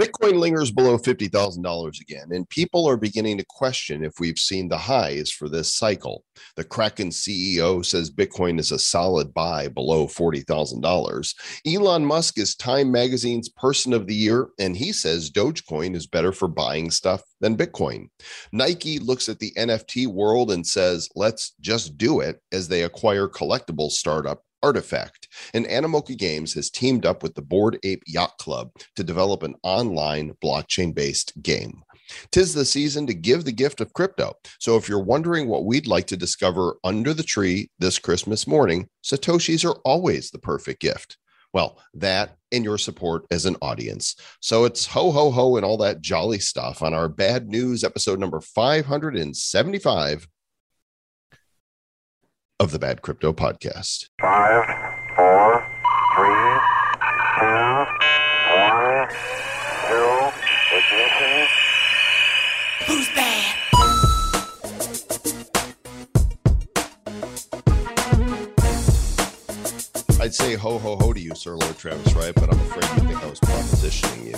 Bitcoin lingers below $50,000 again, and people are beginning to question if we've seen the highs for this cycle. The Kraken CEO says Bitcoin is a solid buy below $40,000. Elon Musk is Time Magazine's Person of the Year, and he says Dogecoin is better for buying stuff than Bitcoin. Nike looks at the NFT world and says, let's just do it as they acquire collectible startup RTFKT. And Animoca Games has teamed up with the Bored Ape Yacht Club to develop an online blockchain based game. Tis the season to give the gift of crypto. So if you're wondering what we'd like to discover under the tree this Christmas morning, Satoshis are always the perfect gift. Well, that and your support as an audience. So it's ho, ho, ho, and all that jolly stuff on our bad news episode number 575 of the Bad Crypto Podcast. Five, four, three, two, one, zero, ignition. Who's bad? I'd say ho, ho, ho to you, Sir Lord Travis Wright, but I'm afraid you think I was propositioning you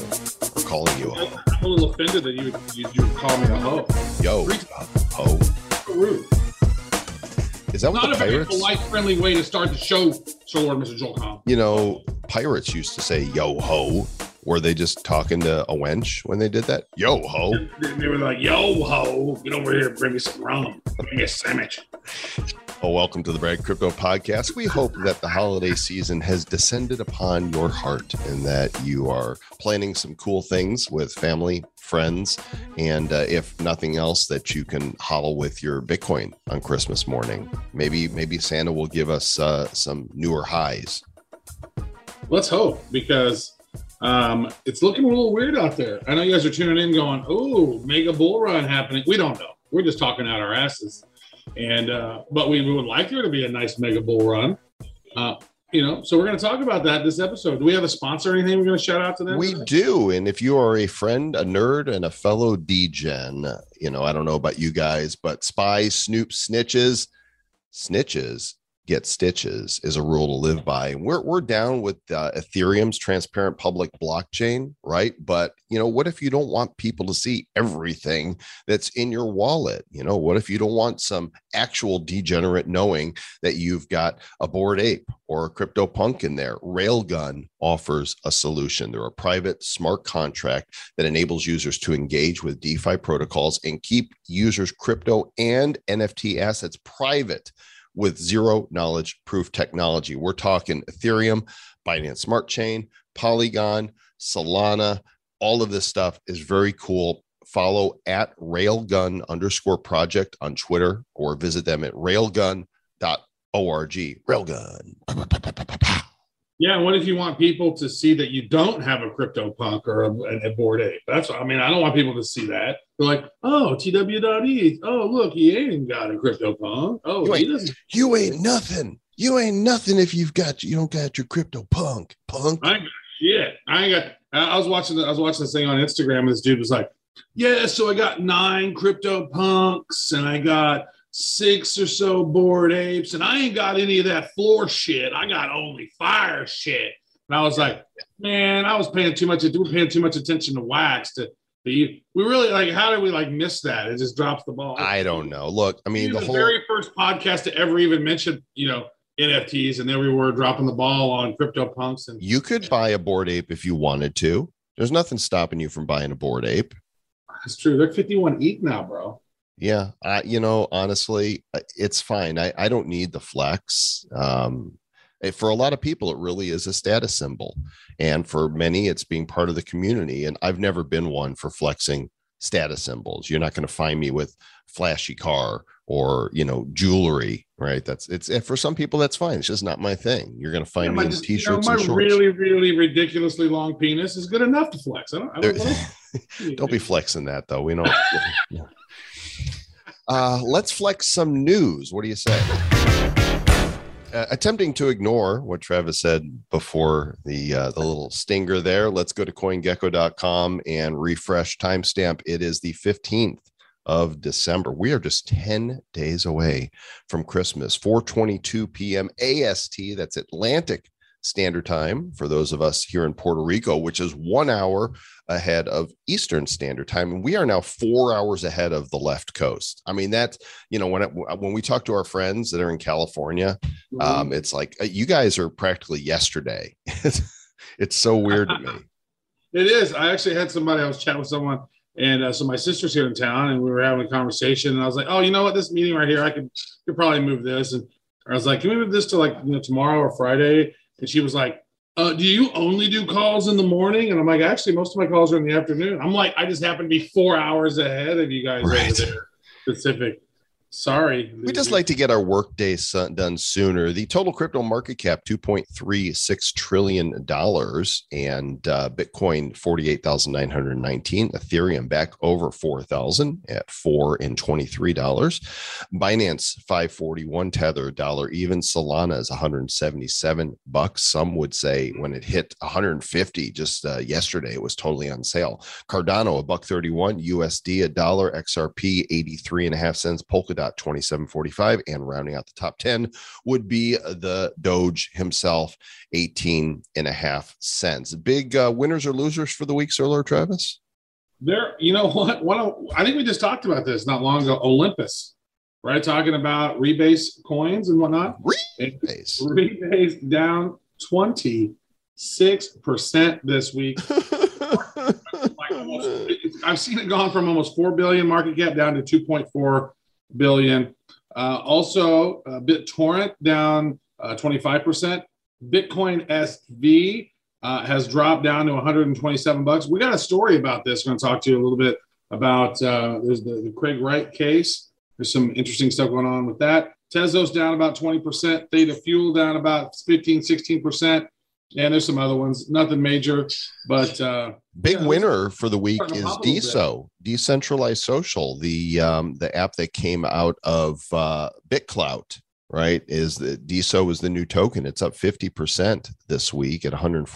or calling you a ho. I'm a little offended that you you, you would call me a ho. Yo, ho. Rude. Is that what Not the a very pirates? polite, friendly way to start the show, Sir Lord Mr. Joel Comm. You know, pirates used to say yo ho. Were they just talking to a wench when they did that? Yo ho. They, they were like, "Yo ho, get over here, bring me some rum, bring me a sandwich." Oh, welcome to the Bad Crypto Podcast. We hope that the holiday season has descended upon your heart and that you are planning some cool things with family, friends, and uh, if nothing else, that you can hodl with your Bitcoin on Christmas morning. Maybe, maybe Santa will give us uh, some newer highs. Let's hope because um, it's looking a little weird out there. I know you guys are tuning in, going, "Oh, mega bull run happening." We don't know. We're just talking out our asses, and uh, but we would like there to be a nice mega bull run. Uh, you know, so we're going to talk about that this episode. Do we have a sponsor or anything we're going to shout out to them? We do. And if you are a friend, a nerd, and a fellow degen, you know, I don't know about you guys, but spies, snoops, snitches, snitches get stitches is a rule to live by. And we're, we're down with uh, Ethereum's transparent public blockchain, right? But, you know, what if you don't want people to see everything that's in your wallet? You know, what if you don't want some actual degenerate knowing that you've got a bored ape or a crypto punk in there? Railgun offers a solution. They're a private smart contract that enables users to engage with DeFi protocols and keep users' crypto and NFT assets private with zero knowledge proof technology. We're talking Ethereum, Binance Smart Chain, Polygon, Solana. All of this stuff is very cool. Follow at railgun underscore project on Twitter or visit them at railgun.org. Railgun. Yeah, what if you want people to see that you don't have a crypto punk or a, a bored ape? That's what I mean. I don't want people to see that. They're like, oh, TW.E. Oh, look, he ain't got a crypto punk. Oh, You he ain't- doesn't. You ain't nothing. You ain't nothing if you've got you don't got your crypto punk. Punk. I ain't got shit. I ain't got. I was watching. I was watching this thing on Instagram, and this dude was like, "Yeah, so I got nine crypto punks, and I got six or so board apes, and I ain't got any of that floor shit. I got only fire shit." And I was like, "Man, I was paying too much. We were paying too much attention to wax to." The, we really like. How did we like miss that? It just drops the ball. I don't know. Look, I mean, the the whole very first podcast to ever even mention, you know, NFTs, and there we were dropping the ball on crypto punks and you could buy a bored ape if you wanted to. There's nothing stopping you from buying a bored ape. That's true. They're 51 each now, bro. Yeah, I, you know, honestly, uh, it's fine. I, I don't need the flex. Um, eh, for a lot of people, it really is a status symbol, and for many, it's being part of the community. And I've never been one for flexing status symbols. You're not going to find me with flashy car or you know jewelry, right? That's it's eh, for some people that's fine. It's just not my thing. You're going to find Yeah, me my in just- you know, t-shirts my and shorts. really, really ridiculously long penis is good enough to flex. I don't, I don't, what don't be flexing that though. We don't. uh, let's flex some news. What do you say? Uh, attempting to ignore what Travis said before the uh, the little stinger there, let's go to CoinGecko.com and refresh timestamp. It is the fifteenth of December. We are just ten days away from Christmas. 4:22 p.m. AST. That's Atlantic Standard Time for those of us here in Puerto Rico, which is one hour ahead of Eastern Standard Time, and we are now four hours ahead of the left coast. I mean, that's you know when it, when we talk to our friends that are in California, Mm-hmm. um, it's like uh, you guys are practically yesterday. it's so weird to me. It is. I actually had somebody. I was chatting with someone, and uh, so my sister's here in town, and we were having a conversation. And I was like, "Oh, you know what? This meeting right here, I could could probably move this." And I was like, "Can we move this to like you know tomorrow or Friday?" And she was like, uh, "Do you only do calls in the morning?" And I'm like, "Actually, most of my calls are in the afternoon." I'm like, "I just happen to be four hours ahead of you guys Right. over there, Pacific." Sorry, We just like to get our workday done sooner. The total crypto market cap two point three six trillion dollars, and uh, Bitcoin forty eight thousand nine hundred nineteen. Ethereum back over four thousand at four and twenty three dollars. Binance five forty one. Tether dollar even. Solana is one hundred seventy seven bucks. Some would say when it hit one hundred fifty just uh, yesterday, it was totally on sale. Cardano a buck thirty one. USD a dollar. XRP eighty three and a half cents. Polkadot 2745 and rounding out the top 10 would be the doge himself 18 and a half cents big uh, winners or losers for the week sir Lord travis there. You know what? One of, I think we just talked about this not long ago. Olympus, right? Talking about rebase coins and whatnot. Rebase. Rebase down 26% this week. Like almost, I've seen it gone from almost 4 billion market cap down to 2.4 billion. Uh, also, uh, BitTorrent down uh, 25%. Bitcoin SV uh, has dropped down to 127 bucks. We got a story about this. We're going to talk to you a little bit about uh, there's the, the Craig Wright case. There's some interesting stuff going on with that. Tezos down about 20%. Theta Fuel down about 15, 16%. And there's some other ones, nothing major, but uh, big Yeah, winner for the week is to hop a little bit. deso decentralized social the um the app that came out of uh bitclout right is that deso is the new token it's up 50% this week at $143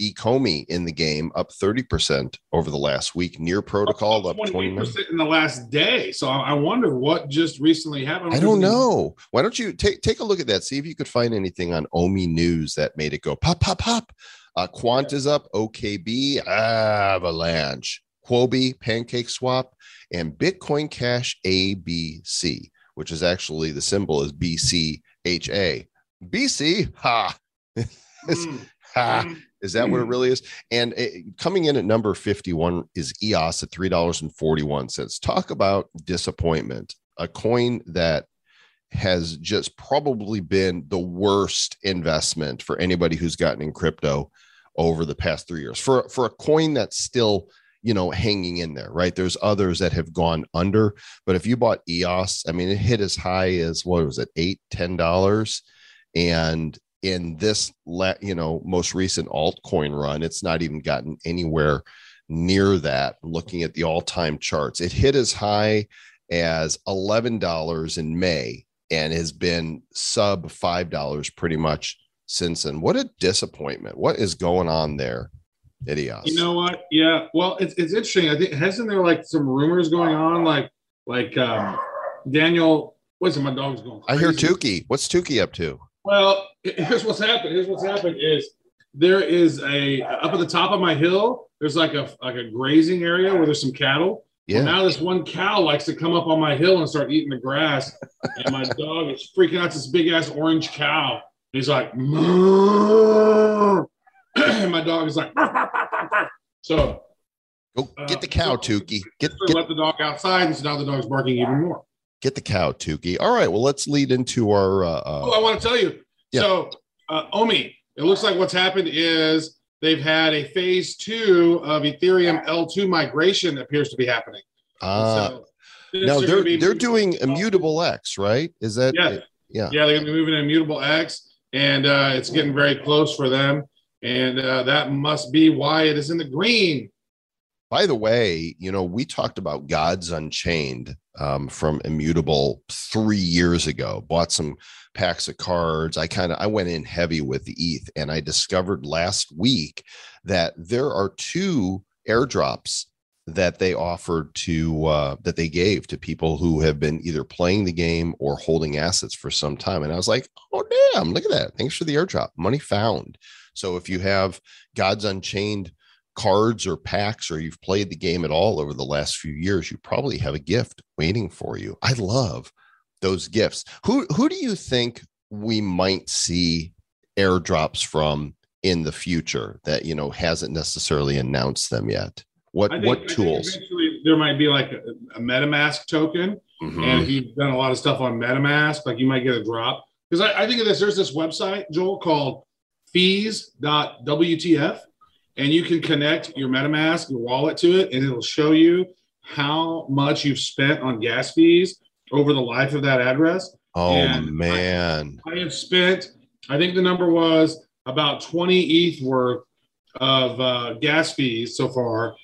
ecomi in the game up 30% over the last week near protocol up 29 28% in the last day. So I I wonder what just recently happened. I don't know. Why don't you take take a look at that? See if you could find anything on Omi News that made it go pop pop pop. Uh, Quant is up, OKB, Avalanche, Huobi, Pancake Swap, and Bitcoin Cash ABC, which is actually the symbol is BCHA. BC, ha, Mm, ha. mm. Is that what it really is? And it, coming in at number 51 is EOS at $3.41. Talk about disappointment. A coin that has just probably been the worst investment for anybody who's gotten in crypto over the past three years. For, for a coin that's still, you know, hanging in there, right? There's others that have gone under, but if you bought EOS, I mean, it hit as high as what was it, eight, ten dollars, and in this you know most recent altcoin run it's not even gotten anywhere near that looking at the all-time charts. It hit as high as $11 in may and has been sub $5 pretty much since then. What a disappointment. What is going on there idios You know what? Yeah. Well, it's, it's interesting. I think hasn't there like some rumors going on, like like um, Daniel. What's it? My dog's going. i hear crazy. tukey what's tukey up to Well, here's what's happened. Here's what's happened is there is a up at the top of my hill. There's like a like a grazing area where there's some cattle. yeah Well, now this one cow likes to come up on my hill and start eating the grass, and my dog is freaking out. This big ass orange cow. He's like, "Moo." And my dog is like, so go get the cow tukey get, get let the dog outside, and so now the dog's barking even more. get the cow tukey all right well let's lead into our uh, uh Oh, I want to tell you. Yeah. So, uh, Omi, it looks like what's happened is they've had a phase two of Ethereum L2 migration appears to be happening. uh So Now they're they're doing immutable X, right? Is that Yeah. yeah. Yeah, they're to be moving to Immutable X, and uh, it's getting very close for them. And uh, that must be why it is in the green. By the way, you know, we talked about Gods Unchained um, from Immutable three years ago. Bought some packs of cards. I kind of I went in heavy with the ETH, and I discovered last week that there are two airdrops that they offered to uh, that they gave to people who have been either playing the game or holding assets for some time. And I was like, oh damn, look at that! Thanks for the airdrop, money found. So if you have Gods Unchained cards or packs, or you've played the game at all over the last few years, you probably have a gift waiting for you. I love those gifts. Who who do you think we might see airdrops from in the future that you know hasn't necessarily announced them yet? What think- what tools? there might be like a, a MetaMask token. Mhm. And if you've done a lot of stuff on MetaMask, like you might get a drop. Because I, I think of this, there's this website, Joel, called fees.wtf. And you can connect your MetaMask, your wallet to it, and it'll show you how much you've spent on gas fees over the life of that address. Oh and I- man. I have spent, I think the number was about 20 ETH worth of uh, gas fees so far.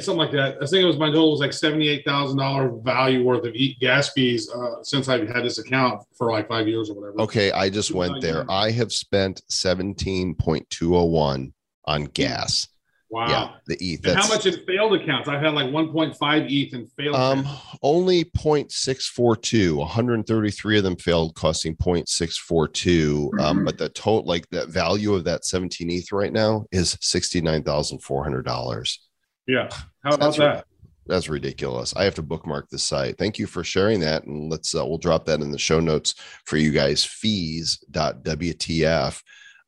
Something like that. I think it was my goal was like $78,000 value worth of gas fees uh, since I've had this account for like five years or whatever. Okay, I just went there. I have spent 17.201 on gas. Wow. Yeah, the ETH. And how much in failed accounts? I've had like 1.5 ETH in failed um accounts. only 0.642. 133 of them failed, costing 0.642. Um, Mhm. but the total like that value of that 17 ETH right now is $69,400. Yeah. How about That's that? That's ridiculous. I have to bookmark the site. Thank you for sharing that. And let's, uh, we'll drop that in the show notes for you guys. Fees.wtf.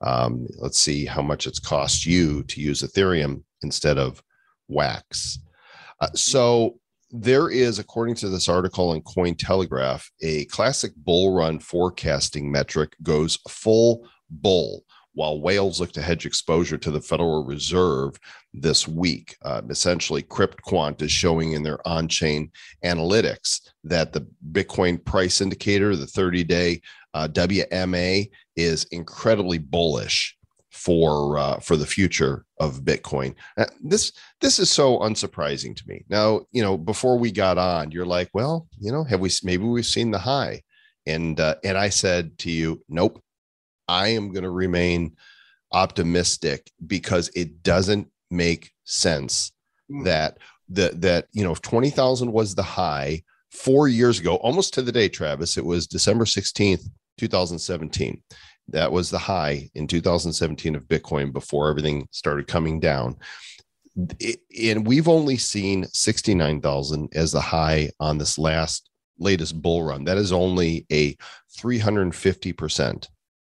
Um, let's see how much it's cost you to use Ethereum instead of Wax. Uh, so there is, according to this article in Cointelegraph, a classic bull run forecasting metric goes full bull while whales look to hedge exposure to the Federal Reserve this week. Uh, essentially, CryptoQuant is showing in their on chain analytics that the Bitcoin price indicator, the 30 day uh, WMA, is incredibly bullish for uh, for the future of Bitcoin. Uh, this this is so unsurprising to me. Now, you know, before we got on, you're like, well, you know, have we maybe we've seen the high, and uh, and I said to you, nope, I am going to remain optimistic because it doesn't make sense Hmm. that that that you know if 20,000 was the high 4 years ago almost to the day Travis it was December 16th 2017 that was the high in 2017 of Bitcoin before everything started coming down. It- and we've only seen 69,000 as the high on this last latest bull run. That is only a 350%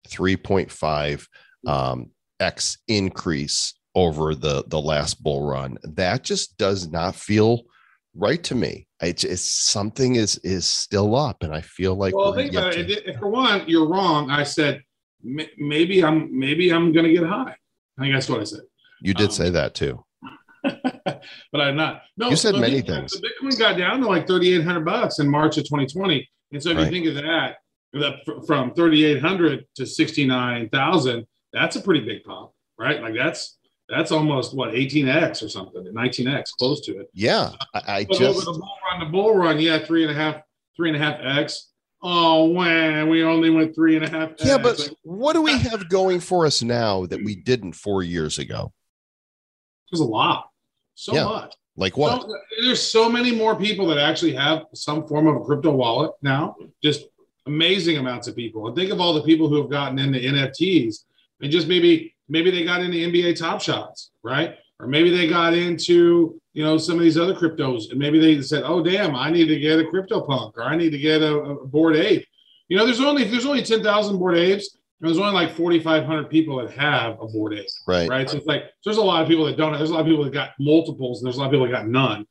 3.5 um, x increase over the the last bull run that just does not feel right to me it's, it's something is is still up and i feel like well, think about it. to- If- For one, you're wrong. I said maybe I'm maybe I'm going to get high. I think that's what I said. you did um, say that too but I'm not. No, You said so many Bitcoin- things. so Bitcoin got down to like 3,800 bucks in March of 2020, and so if Right. you think of that, from 3,800 to 69,000, that's a pretty big pop, right? Like that's that's almost what 18x or something, 19x, close to it. yeah i, I But just over the bull run, the bull run, yeah, three and a half, three and a half x. Oh man, we only went three and a half. yeah X. but what do we have going for us now that we didn't four years ago there's a lot, so Yeah. much. like what So, there's so many more people that actually have some form of a crypto wallet now. Just amazing amounts of people. And think of all the people who have gotten into NFTs and just maybe maybe they got into NBA Top Shots, right? Or maybe they got into you know some of these other cryptos, and maybe they said, "Oh damn, I need to get a crypto punk, or I need to get a, a bored ape." You know, there's only there's only ten thousand board apes. And there's only like 4,500 people that have a bored ape right right? So it's like so there's a lot of people that don't. There's a lot of people that got multiples, and there's a lot of people that got none,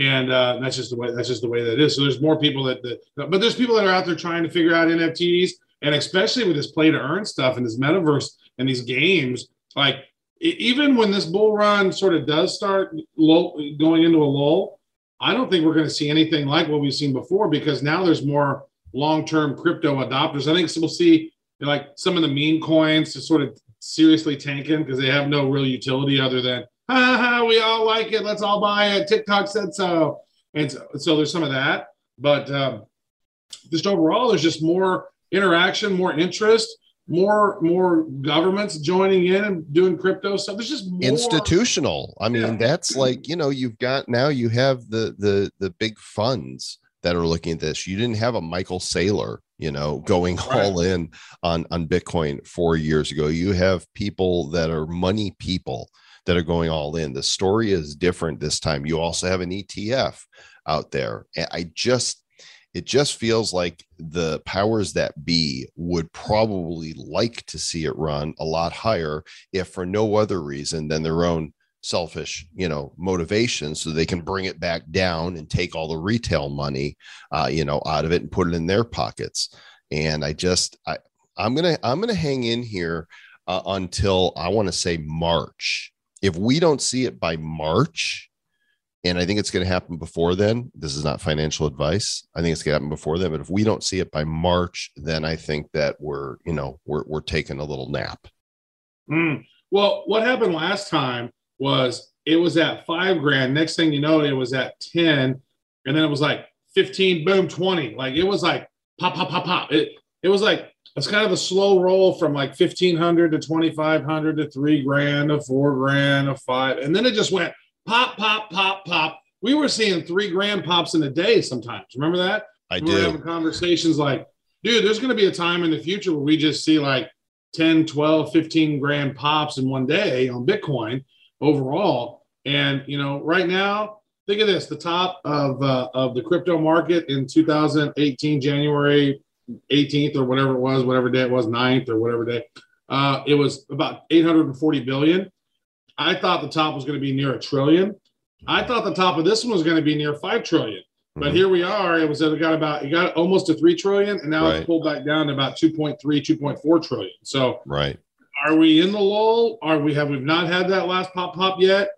and uh, that's just the way that's just the way that is. So there's more people that, that, but there's people that are out there trying to figure out NFTs, and especially with this play to earn stuff and this metaverse and these games, like even when this bull run sort of does start low, going into a lull, I don't think we're going to see anything like what we've seen before because now there's more long-term crypto adopters. I think we'll see like some of the meme coins to sort of seriously tanking because they have no real utility other than ha ha we all like it. Let's all buy it. Tiktok said so. And so, so there's some of that. But um, just overall there's just more interaction more interest more more governments joining in and doing crypto stuff. There's just more. Institutional. I mean Yeah. that's like you know you've got now you have the the the big funds that are looking at this. You didn't have a michael saylor you know going Right. all in on on bitcoin four years ago. You have people that are money people that are going all in. The story is different this time. You also have an etf out there. I just it just feels like the powers that be would probably like to see it run a lot higher if for no other reason than their own selfish you know motivation so they can bring it back down and take all the retail money uh, you know out of it and put it in their pockets. And i just i i'm gonna i'm gonna hang in here uh, until i want to say march if we don't see it by march and i think it's going to happen before then this is not financial advice i think it's going to happen before then but if we don't see it by march then i think that we're you know we're, we're taking a little nap Mm. Well, what happened last time was it was at five grand. Next thing you know, it was at 10. And then it was like 15, boom, 20. Like it was like pop, pop, pop, pop. It, it was like, it's kind of a slow roll from like 1500 to 2500 to three grand to four grand to five. And then it just went pop, pop, pop, pop. We were seeing three grand pops in a day sometimes. Remember that? i we were do having conversations like, dude, there's going to be a time in the future where we just see like 10, 12, 15 grand pops in one day on Bitcoin overall. And, you know, right now, think of this the top of, uh, of the crypto market in 2018, January 18th or whatever it was, whatever day it was, 9th or whatever day, uh, it was about 840 billion. I thought the top was going to be near a trillion. I thought the top of this one was going to be near 5 trillion. But Mhm. here we are. It was it got about it got almost to three trillion, and now Right. it's pulled back down to about 2.3, 2.4 trillion. So right are we in the lull? Are we have we've not had that last pop pop yet?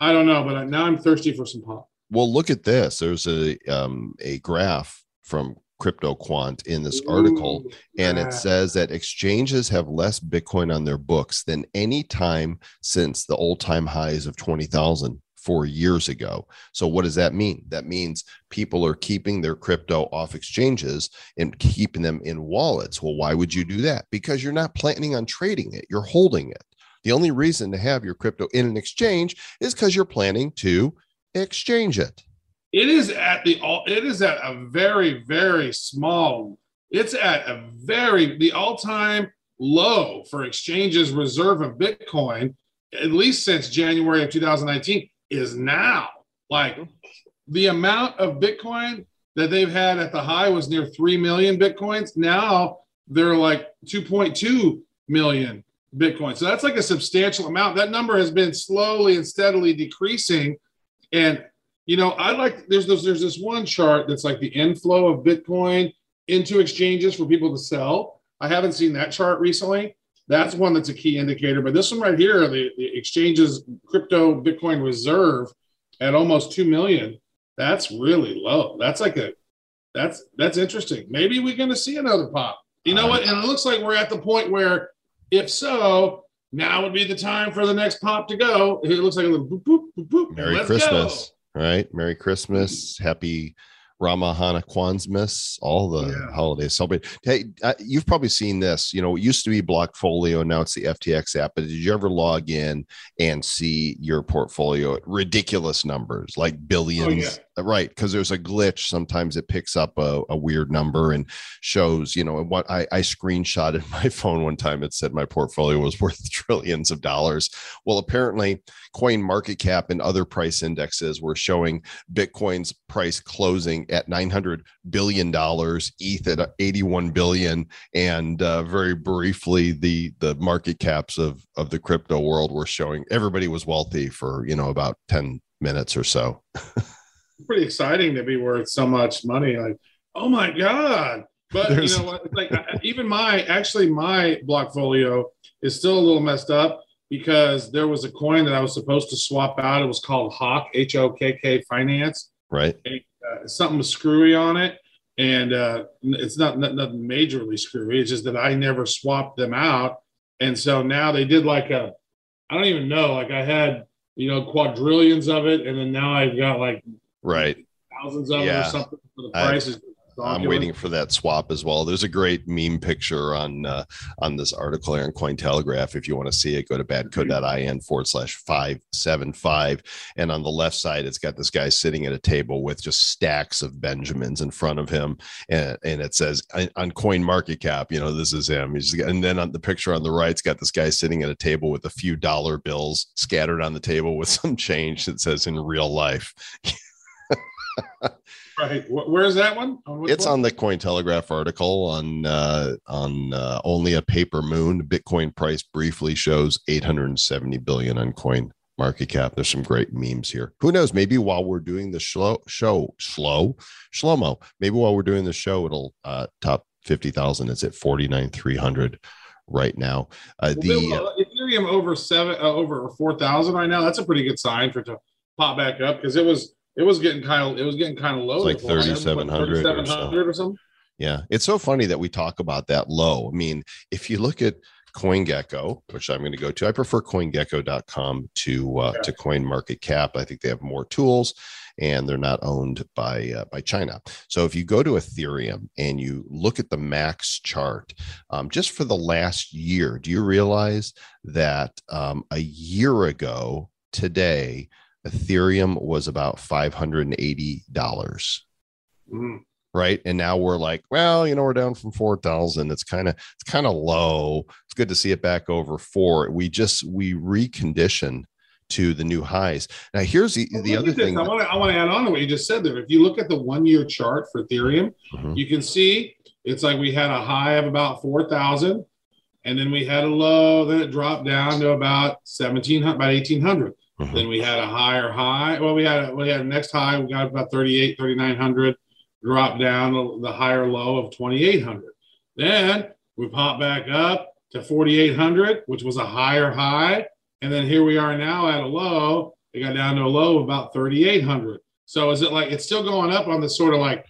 I don't know, but now I'm thirsty for some pop. Well, look at this. There's a um, a graph from Crypto Quant in this article, Ooh, and yeah. it says that exchanges have less Bitcoin on their books than any time since the old time highs of twenty thousand four years ago. So, what does that mean? That means people are keeping their crypto off exchanges and keeping them in wallets. Well, why would you do that? Because you're not planning on trading it; you're holding it. The only reason to have your crypto in an exchange is because you're planning to exchange it. It is at the. It is at a very very small. It's at a very the all time low for exchanges reserve of Bitcoin, at least since January of 2019, is now. Like the amount of Bitcoin that they've had at the high was near 3 million Bitcoins. Now they're like 2.2 million Bitcoin. So that's like a substantial amount. That number has been slowly and steadily decreasing. And you know, I like there's there's, there's this one chart that's like the inflow of Bitcoin into exchanges for people to sell. I haven't seen that chart recently. That's one that's a key indicator. But this one right here, the, the exchanges crypto Bitcoin reserve at almost two million. That's really low. That's like a that's that's interesting. Maybe we're going to see another pop. You know uh-huh. what? And it looks like we're at the point where, if so, now would be the time for the next pop to go. It looks like a little boop boop boop boop. Merry Let's Christmas. Right. Merry Christmas. Happy Ramahana Kwanzmas, all the Yeah. holidays celebrate. Hey, you've probably seen this. You know, it used to be Blockfolio, now it's the FTX app. But did you ever log in and see your portfolio at ridiculous numbers, like billions? Uh, Right, because there's a glitch. Sometimes it picks up a, a weird number and shows, you know, and what I, I screenshotted my phone one time. It said my portfolio was worth trillions of dollars. Well, apparently, Coin Market Cap and other price indexes were showing Bitcoin's price closing at 900 billion dollars, ETH at 81 billion, and uh, very briefly, the the market caps of of the crypto world were showing everybody was wealthy for you know about 10 minutes or so. pretty exciting to be worth so much money. Like, oh my god! But There's- you know what? Like even my actually my blockfolio is still a little messed up because there was a coin that I was supposed to swap out. It was called Hawk H O K K Finance. Right. Uh, something was screwy on it, and uh, it's not, not nothing majorly screwy. It's just that I never swapped them out, and so now they did like a I don't even know. Like I had you know quadrillions of it, and then now I've got like Right. thousands of Yeah. or something for the I- price is I'm waiting for that swap as well. There's a great meme picture on uh, on this article here on Cointelegraph. If you want to see it, go to badco.in forward slash five seven five. And on the left side, it's got this guy sitting at a table with just stacks of Benjamins in front of him, and, and it says on Coin Market Cap, you know, this is him. He's and then on the picture on the right, it's got this guy sitting at a table with a few dollar bills scattered on the table with some change that says in real life. Right. Where's that one? On it's one? on the Cointelegraph article on uh, on uh, only a paper moon. Bitcoin price briefly shows 870 billion on coin market cap. There's some great memes here. Who knows? Maybe while we're doing the show, show slow, shlomo. Maybe while we're doing the show, it'll uh, top 50,000. It's at 49,300 right now. Uh, Well, the Bill, uh, Ethereum over seven, uh, over four thousand right now. That's a pretty good sign for it to pop back up because it was it was getting kind of it was getting kind of low. It's like. I had, 3,700 or 3,700 or something. Yeah, it's so funny that we talk about that low. I mean, if you look at CoinGecko, which I'm going to go to, I prefer CoinGecko.com to uh, Yeah. to Coin Market Cap. I think they have more tools, and they're not owned by uh, by China. So if you go to Ethereum and you look at the max chart, um, just for the last year, do you realize that um, a year ago today, Ethereum was about $580. mm. Right. And now we're like, well, you know, we're down from 4,000. It's kind of, it's kind of low. It's good to see it back over four. We just, we recondition to the new highs. Now, here's the, well, the other thing. I want, to, I want to add on to what you just said there. If you look at the one year chart for Ethereum, mm-hmm. you can see it's like we had a high of about 4,000 and then we had a low, then it dropped down to about 1700, about 1800. Mm-hmm. Then we had a higher high. Well, we had a, we had a next high. We got about 38, 3900. Drop down the higher low of 2800. Then we pop back up to 4800, which was a higher high. And then here we are now at a low. It got down to a low of about 3800. So is it like it's still going up on the sort of like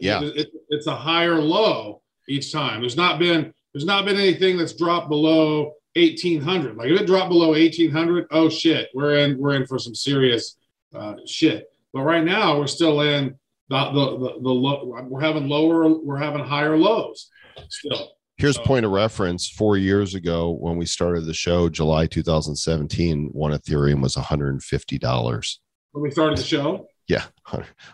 yeah, it, it, it's a higher low each time. There's not been there's not been anything that's dropped below 1800. Like if it dropped below 1800, oh shit, we're in we're in for some serious uh, shit. But right now we're still in the the the, the low, we're having lower we're having higher lows still. here's So- point of reference 4 years ago when we started the show July 2017 one ethereum was $150 When we started the show, yeah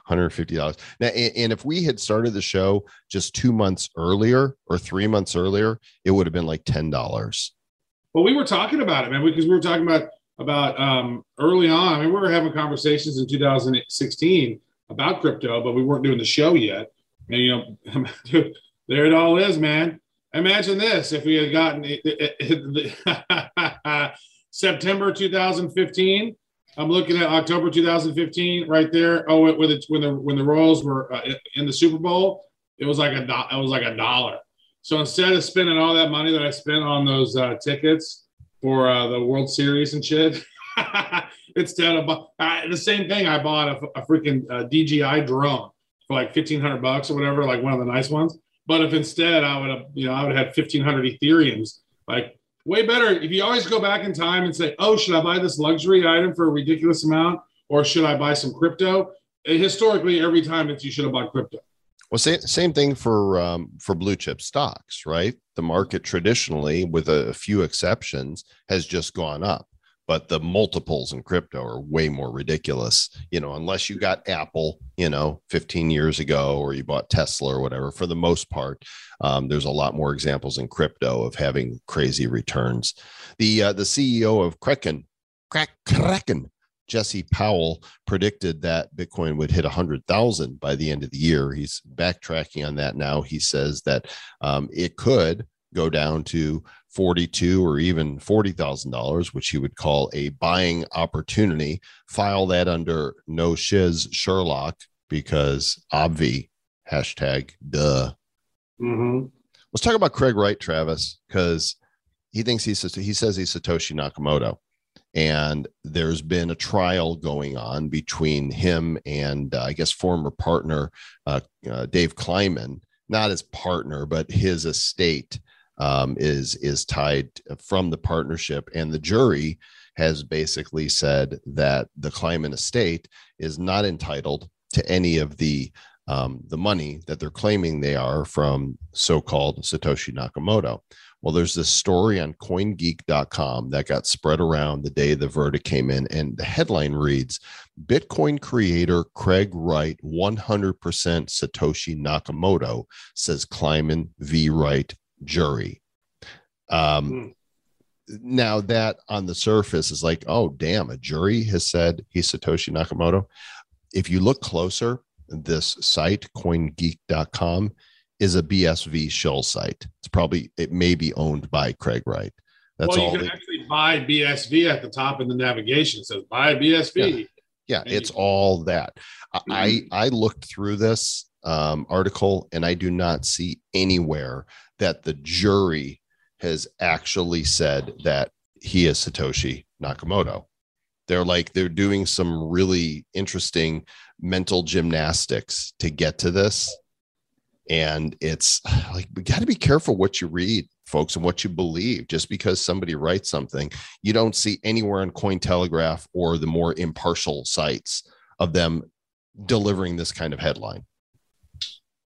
$150 now and, if we had started the show just 2 months earlier or 3 months earlier it would have been like $10 Well, we were talking about it, man, because we were talking about about um, early on. I mean, we were having conversations in 2016 about crypto, but we weren't doing the show yet. And you know, there it all is, man. Imagine this: if we had gotten September 2015. I'm looking at October 2015 right there. Oh, when it when the when the Royals were uh, in the Super Bowl, it was like a do- it was like a dollar. So instead of spending all that money that I spent on those uh, tickets for uh, the World Series and shit, instead of uh, the same thing, I bought a, a freaking uh, DJI drone for like fifteen hundred bucks or whatever, like one of the nice ones. But if instead I would have, you know, I would have had fifteen hundred Ethereums, like way better. If you always go back in time and say, "Oh, should I buy this luxury item for a ridiculous amount, or should I buy some crypto?" Historically, every time it's you should have bought crypto. Well, same same thing for um, for blue chip stocks, right? The market traditionally, with a few exceptions, has just gone up, but the multiples in crypto are way more ridiculous. You know, unless you got Apple, you know, 15 years ago, or you bought Tesla or whatever. For the most part, um, there's a lot more examples in crypto of having crazy returns. The uh, the CEO of Kraken, Kraken, Jesse Powell predicted that Bitcoin would hit 100,000 by the end of the year. He's backtracking on that now. He says that um, it could go down to 42 or even $40,000, which he would call a buying opportunity. File that under no shiz Sherlock because obvi hashtag duh. Mm-hmm. Let's talk about Craig Wright, Travis, because he thinks he's he says he's Satoshi Nakamoto, and there's been a trial going on between him and uh, I guess former partner uh, uh, Dave Kleiman, not his partner, but his estate um, is is tied from the partnership, and the jury has basically said that the Kleiman estate is not entitled to any of the um, the money that they're claiming they are from so-called Satoshi Nakamoto. Well, there's this story on CoinGeek.com that got spread around the day the verdict came in, and the headline reads: Bitcoin creator Craig Wright, 100% Satoshi Nakamoto, says Kleiman v. Wright jury. Um, Hmm. Now that on the surface is like, oh damn, a jury has said he's Satoshi Nakamoto. If you look closer, this site CoinGeek.com is a BSV shell site. It's probably it may be owned by Craig Wright. That's well, all. you can it- actually buy BSV at the top in the navigation. It says buy BSV. yeah Maybe. it's all that I- i i looked through this um, article and i do not see anywhere that the jury has actually said that he is satoshi nakamoto they're like they're doing some really interesting mental gymnastics to get to this and it's like we got to be careful what you read folks and what you believe just because somebody writes something you don't see anywhere on cointelegraph or the more impartial sites of them delivering this kind of headline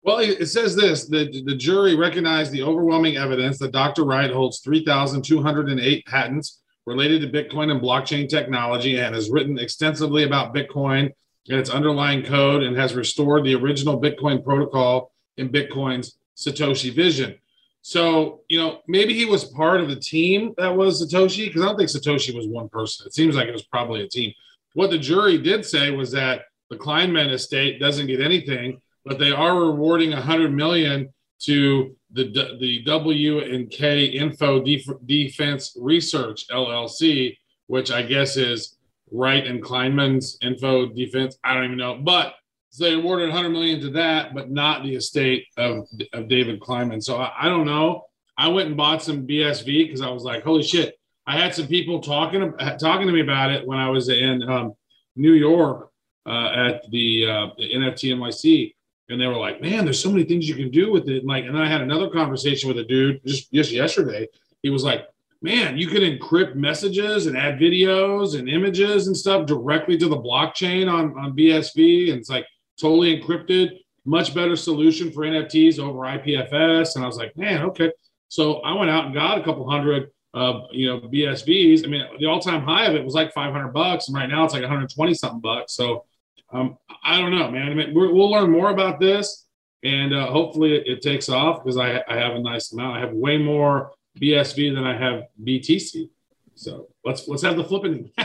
Well, it says this the, the jury recognized the overwhelming evidence that Dr. Wright holds 3,208 patents related to Bitcoin and blockchain technology and has written extensively about Bitcoin and its underlying code and has restored the original Bitcoin protocol in Bitcoin's Satoshi vision. So, you know, maybe he was part of the team that was Satoshi because I don't think Satoshi was one person. It seems like it was probably a team. What the jury did say was that the Kleinman estate doesn't get anything but they are rewarding 100 million to the the W and K Info Def- Defense Research LLC, which I guess is Wright and Kleinman's Info Defense. I don't even know, but so they awarded 100 million to that, but not the estate of of David Kleinman. So I, I don't know. I went and bought some BSV because I was like, holy shit! I had some people talking talking to me about it when I was in um, New York uh, at the, uh, the NFT NYC and they were like, "Man, there's so many things you can do with it." And like, and then I had another conversation with a dude just just yesterday. He was like, "Man, you can encrypt messages and add videos and images and stuff directly to the blockchain on on BSV, and it's like totally encrypted. Much better solution for NFTs over IPFS." And I was like, "Man, okay." So I went out and got a couple hundred. Uh, you know, BSVs. I mean, the all-time high of it was like 500 bucks, and right now it's like 120 something bucks. So, um, I don't know, man. I mean, we're, we'll learn more about this, and uh, hopefully it, it takes off because I, I have a nice amount. I have way more BSV than I have BTC. So let's let's have the flipping.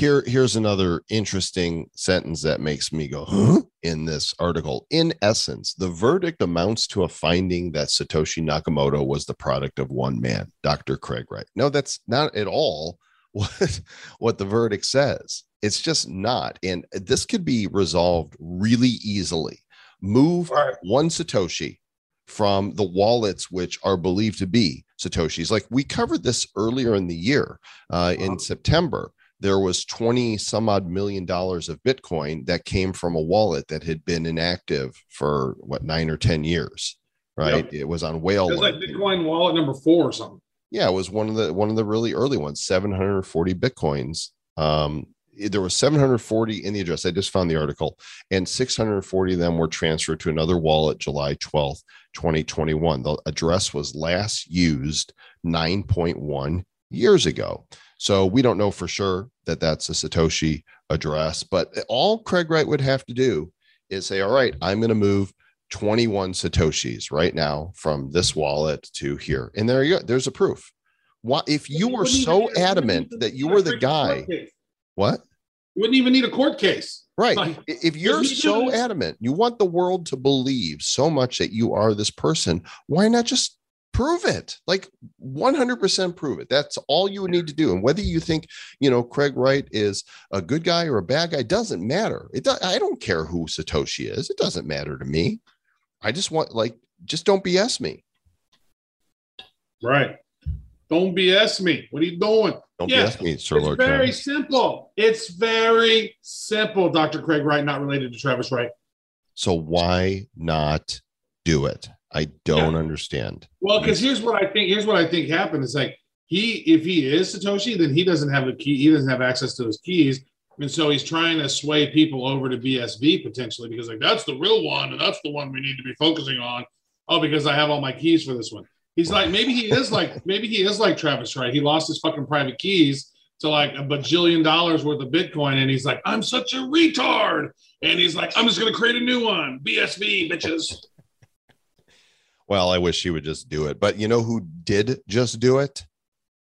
here here's another interesting sentence that makes me go huh? in this article. In essence the verdict amounts to a finding that satoshi nakamoto was the product of one man dr craig wright. No that's not at all what what the verdict says. It's just not. And this could be resolved really easily. Move Right. one satoshi from the wallets which are believed to be satoshis. Like we covered this earlier in the year uh, in september there was 20 some odd million dollars of bitcoin that came from a wallet that had been inactive for what nine or ten years right? It was on whale It's like Bitcoin wallet number four or something. yeah it was one of the one of the really early ones 740 bitcoins. Um there was 740 in the address. I just found the article. And 640 of them were transferred to another wallet july 12th 2021 the address was last used 9.1 years ago so we don't know for sure that that's a satoshi address but all craig wright would have to do is say all right i'm going to move 21 satoshis right now from this wallet to here. And there you go there's a proof. Why if you were so need a- wouldn't adamant that you were the guy what? You wouldn't even need a court case. right. Like, if you're so adamant you want the world to believe so much that you are this person why not just prove it like 100% prove it that's all you would need to do and whether you think you know craig wright is a good guy or a bad guy doesn't matter it do, i don't care who satoshi is it doesn't matter to me i just want like just don't bs me Right. Don't BS me. What are you doing? don't Yeah, bs me sir Lord. it's lord very Travis. simple. It's very simple, Dr. Craig Wright, not related to Travis Wright. so why not do it i don't understand Well, because here's what I think. Here's what I think happened. It's like he, if he is Satoshi, then he doesn't have a key. He doesn't have access to his keys. And so he's trying to sway people over to BSV potentially because like that's the real one and that's the one we need to be focusing on. Oh, because I have all my keys for this one. He's like maybe he is like maybe he is like Travis Wright. He lost his fucking private keys to like a bajillion dollars worth of Bitcoin, and he's like, I'm such a retard. And he's like, I'm just gonna create a new one. BSV bitches. Well, I wish he would just do it. But you know who did just do it?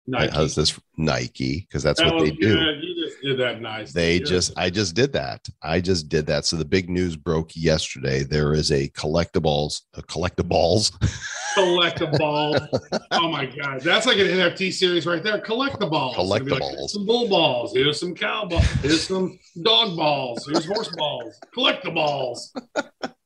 Nike. How's this Nike? Because that's That what they do. good. You just did that nice. They just, I just did that. I just did that. So the big news broke yesterday. There is a collectibles, a collectibles. collectible. oh my god, that's like an NFT series right there. Collectibles. Be like, Collectibles. some bull balls. Here's some cow balls. Here's some dog balls. Here's horse balls. Collectibles.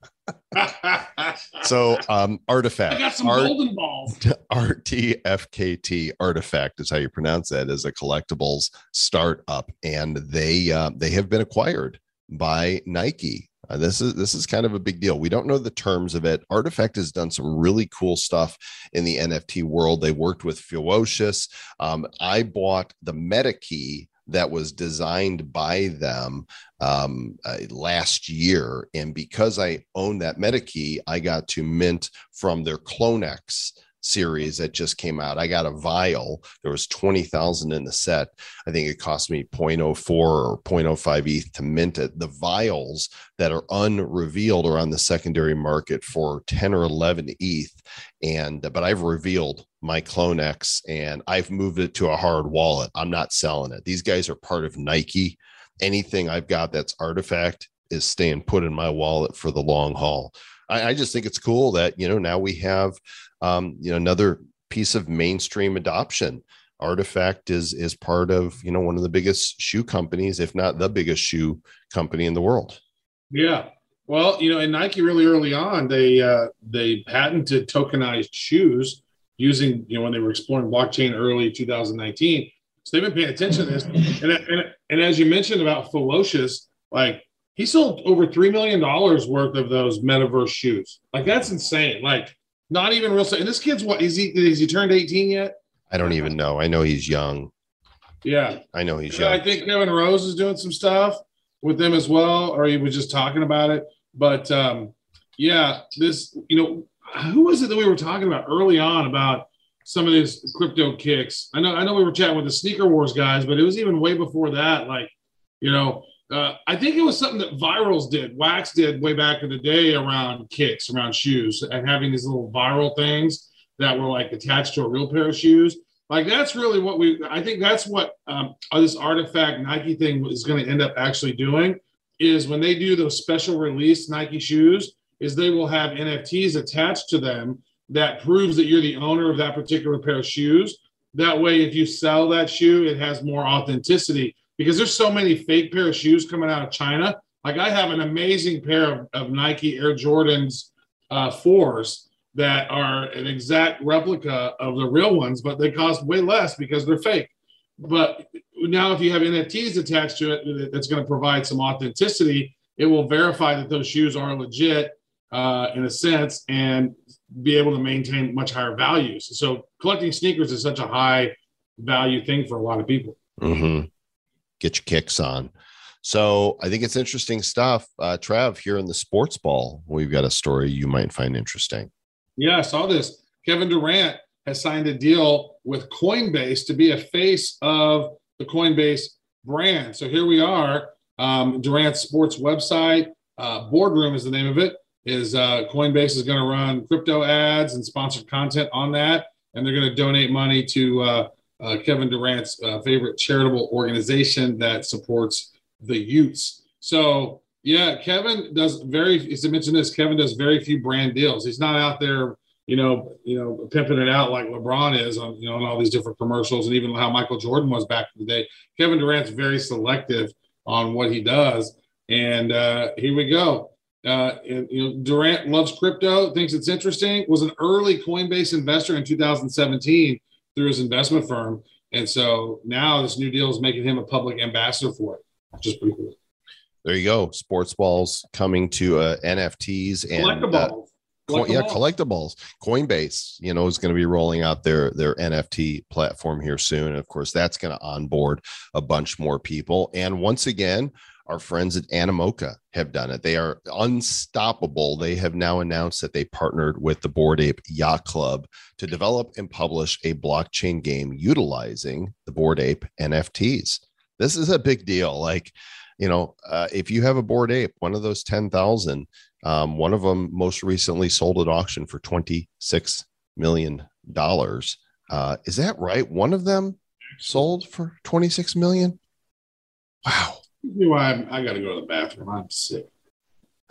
I So um artifact. got some Art- golden balls. RTFKT artifact is how you pronounce that as a collectibles startup and they uh, they have been acquired by Nike. Uh, this is this is kind of a big deal. We don't know the terms of it. Artifact has done some really cool stuff in the NFT world. They worked with FEWOCiOUS. Um, I bought the MetaKey that was designed by them um, uh, last year, and because I own that MetaKey, I got to mint from their Clonex series that just came out. I got a vial. There was 20,000 in the set. I think it cost me 0.04 or 0.05 ETH to mint it. The vials that are unrevealed are on the secondary market for 10 or 11 ETH. And but I've revealed my Clonex and I've moved it to a hard wallet. I'm not selling it. These guys are part of Nike. Anything I've got that's artifact is staying put in my wallet for the long haul. I, I just think it's cool that you know now we have um, you know another piece of mainstream adoption. Artifact is is part of you know one of the biggest shoe companies, if not the biggest shoe company in the world. Yeah. Well, you know, in Nike really early on, they uh, they patented tokenized shoes using, you know, when they were exploring blockchain early 2019. So they've been paying attention to this. And, and, and as you mentioned about FEWOCiOUS, like he sold over $3 million worth of those metaverse shoes. Like that's insane. Like not even real. And this kid's what is he, is he turned 18 yet? I don't even know. I know he's young. Yeah. I know he's young. I think Kevin Rose is doing some stuff with them as well, or he was just talking about it. But um, yeah, this, you know, who was it that we were talking about early on about some of these crypto kicks? I know, I know we were chatting with the sneaker wars guys, but it was even way before that. Like, you know, uh, I think it was something that vIRLs did, Wax did way back in the day around kicks, around shoes, and having these little viral things that were like attached to a real pair of shoes. Like that's really what we. I think that's what um, this artifact Nike thing is going to end up actually doing. Is when they do those special release Nike shoes, is they will have NFTs attached to them that proves that you're the owner of that particular pair of shoes. That way, if you sell that shoe, it has more authenticity because there's so many fake pair of shoes coming out of China. Like I have an amazing pair of, of Nike Air Jordans uh, fours that are an exact replica of the real ones, but they cost way less because they're fake. But now, if you have NFTs attached to it, that's going to provide some authenticity. It will verify that those shoes are legit uh, in a sense and be able to maintain much higher values. So, collecting sneakers is such a high value thing for a lot of people. Mhm. Get your kicks on. So I think it's interesting stuff. Uh, Trav, here in the sports ball, we've got a story you might find interesting. Yeah, I saw this. Kevin Durant has signed a deal with Coinbase to be a face of the Coinbase brand. So here we are. Um, Durant's sports website, uh, Boardroom is the name of it. Is uh, Coinbase is going to run crypto ads and sponsored content on that, and they're going to donate money to uh, uh, Kevin Durant's uh, favorite charitable organization that supports the Utes. So yeah, Kevin does very. As I mentioned this, Kevin does very few brand deals. He's not out there, you know, you know, pimping it out like LeBron is on, you know, on all these different commercials, and even how Michael Jordan was back in the day. Kevin Durant's very selective on what he does, and uh, here we go. Uh, and, you know, Durant loves crypto, thinks it's interesting. Was an early Coinbase investor in 2017 through his investment firm, and so now this new deal is making him a public ambassador for it, which is pretty cool. There you go. Sports balls coming to uh, NFTs and uh, Collectibles. Yeah, Collectibles. collectibles. Coinbase, you know, is going to be rolling out their their NFT platform here soon. And of course, that's going to onboard a bunch more people. And once again, our friends at Animoca have done it. They are unstoppable. They have now announced that they partnered with the Bored Ape Yacht Club to develop and publish a blockchain game utilizing the Bored Ape NFTs. This is a big deal. Like, you know, uh, if you have a Bored Ape, one of those 10,000, um, one of them most recently sold at auction for $26 million. Uh, is that right? One of them sold for 26 million? Wow. You know I'm- I got to go to the bathroom. I'm sick.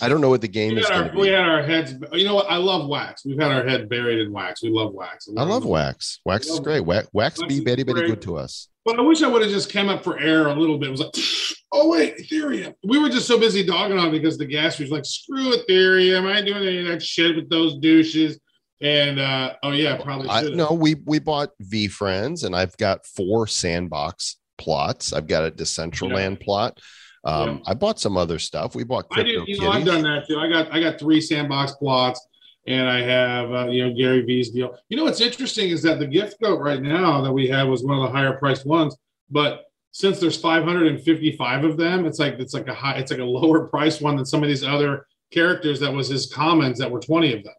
I don't know what the game We, is our, we had our heads. You know what? I love wax. We've had our head buried in wax. We love wax. I love wax. Wax is great. Wax, wax Wax be very, very good to us. But I wish I would have just came up for air a little bit. It was like, oh wait, Ethereum. We were just so busy dogging on because the gas was like, screw Ethereum. I ain't doing any of that shit with those douches. And uh, oh yeah, probably I no, we we bought VeeFriends, and I've got four sandbox plots. I've got a Decentraland plot. Um, I bought some other stuff. We bought I crypto do. You know, I've done that too. I got I got three sandbox plots, and I have uh, you know Gary Vee's deal. You know what's interesting is that the gift goat right now that we have was one of the higher priced ones, but since there's 555 of them, it's like it's like a high, it's like a lower price one than some of these other characters that was his commons that were 20 of them.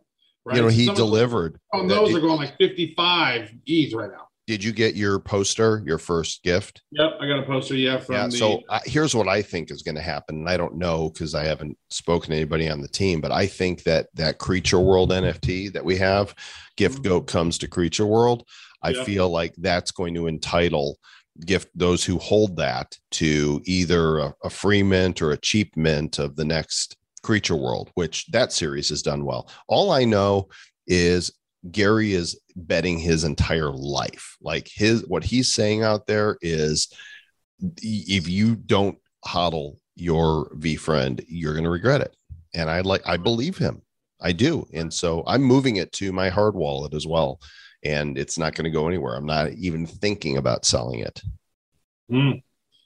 Right? You know, he Some of delivered. Oh, those did, are going like 55 each right now. Did you get your poster, your first gift? Yep, I got a poster. Yeah, from yeah. the. So uh, here's what I think is going to happen. And I don't know because I haven't spoken to anybody on the team, but I think that that Creature World NFT that we have, Gift Mhm. Goat comes to Creature World. I Yeah. feel like that's going to entitle gift those who hold that to either a, a free mint or a cheap mint of the next Creature World, which that series has done well. All I know is Gary is betting his entire life. Like his what he's saying out there is if you don't hodl your VeeFriend, you're going to regret it. And I like I believe him. I do. And so I'm moving it to my hard wallet as well. And it's not going to go anywhere. I'm not even thinking about selling it. Mm.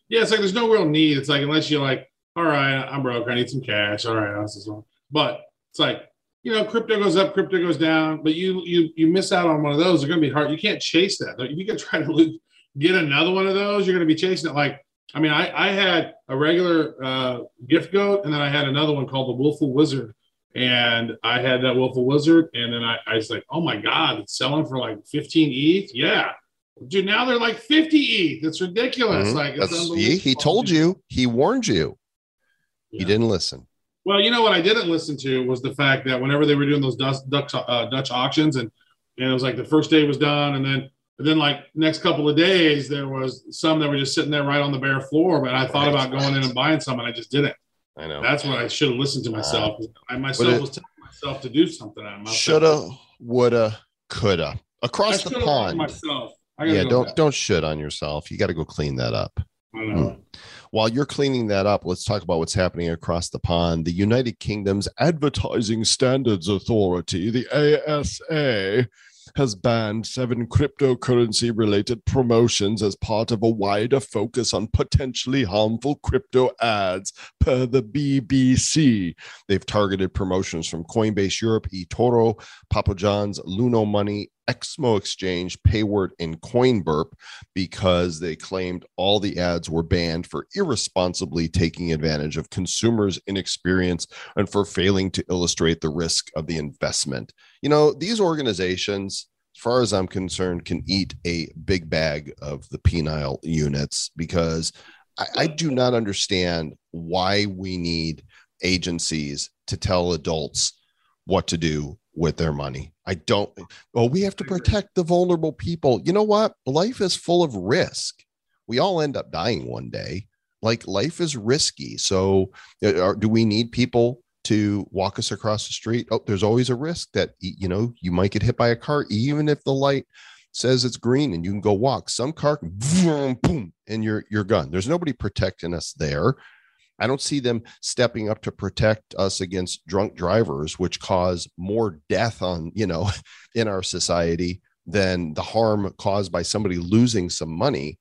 Yeah, it's like there's no real need. It's like unless you're like, all right, I'm broke, I need some cash. All right, one. But it's like, you know, crypto goes up, crypto goes down, but you you you miss out on one of those. They're gonna be hard. You can't chase that. If you can try to get another one of those, you're gonna be chasing it. Like, I mean, I I had a regular uh, gift goat, and then I had another one called the Wolful Wizard. And I had that Wolful Wizard, and then I, I was like, oh my God, it's selling for like 15 ETH. Yeah. Dude, now they're like 50 ETH. It's ridiculous. Mhm. Like it's That's, he, he told you, he warned you. Yeah. You didn't listen. Well, you know what I didn't listen to was the fact that whenever they were doing those Dutch uh, Dutch auctions, and and it was like the first day was done, and then and then like next couple of days there was some that were just sitting there right on the bare floor. But I thought Right, about going in and buying some, and I just didn't. I know. That's what I should have listened to myself. I myself it- was telling myself to do something. I'm Shoulda, woulda, coulda. I Across the listened to pond. myself. I Yeah, don't back. don't shit on yourself. You got to go clean that up. I know. While you're cleaning that up, let's talk about what's happening across the pond. The United Kingdom's Advertising Standards Authority, the ASA, has banned seven cryptocurrency related promotions as part of a wider focus on potentially harmful crypto ads, per the BBC. They've targeted promotions from Coinbase Europe, eToro, Papa John's, Luno Money, Exmo Exchange, Payward, and Coinburp because they claimed all the ads were banned for irresponsibly taking advantage of consumers' inexperience and for failing to illustrate the risk of the investment. You know, these organizations, as far as I'm concerned, can eat a big bag of the penile units because I, I do not understand why we need agencies to tell adults what to do with their money. I don't. Well, we have to protect the vulnerable people. You know what? Life is full of risk. We all end up dying one day. Like life is risky. So, uh, do we need people to walk us across the street? Oh, there's always a risk that you know you might get hit by a car, even if the light says it's green and you can go walk. Some car, can vroom, boom, and you're you're gone. There's nobody protecting us there. I don't see them stepping up to protect us against drunk drivers, which cause more death on, you know, in our society than the harm caused by somebody losing some money.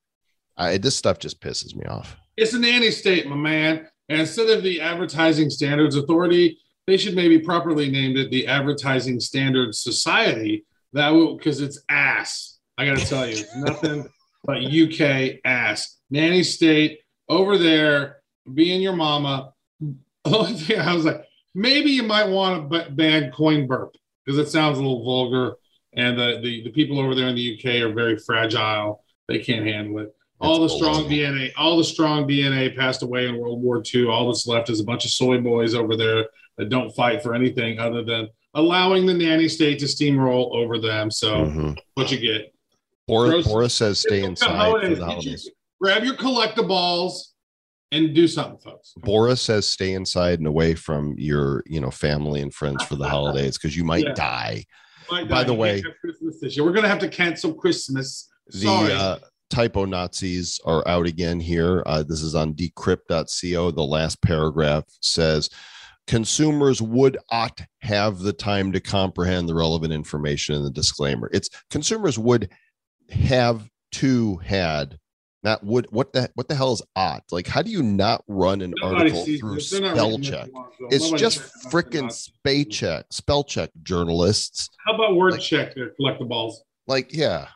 I, this stuff just pisses me off. It's an nanny state, my man. And instead of the Advertising Standards Authority, they should maybe properly named it the Advertising Standards Society. That will because it's ass. I got to tell you, nothing but UK ass. Nanny State over there being your mama. Only thing I was like, maybe you might want to ban coin burp because it sounds a little vulgar, and the, the the people over there in the UK are very fragile. They can't handle it. All the That's strong. DNA, all the strong DNA passed away in World War II. All that's left is a bunch of soy boys over there that don't fight for anything other than allowing the nanny state to steamroll over them. So Mhm. what you get. Boris. Boris says stay inside for the holidays. grab your collectibles and do something, folks. Boris says stay inside and away from your, you know, family and friends for the holidays because you might Yeah. die. My By the you way- Christmas this year. We're gonna have to cancel Christmas. The uh, typo Nazis are out again here. Uh, this is on decrypt.co. The last paragraph says consumers would ought have the time to comprehend the relevant information in the disclaimer. It's consumers would have to had not would what the what the hell is odd? like how do you not run an Nobody article through this. They're not spell check so it's just freaking the- spell check spell check journalists How about word like- check their collectibles? like yeah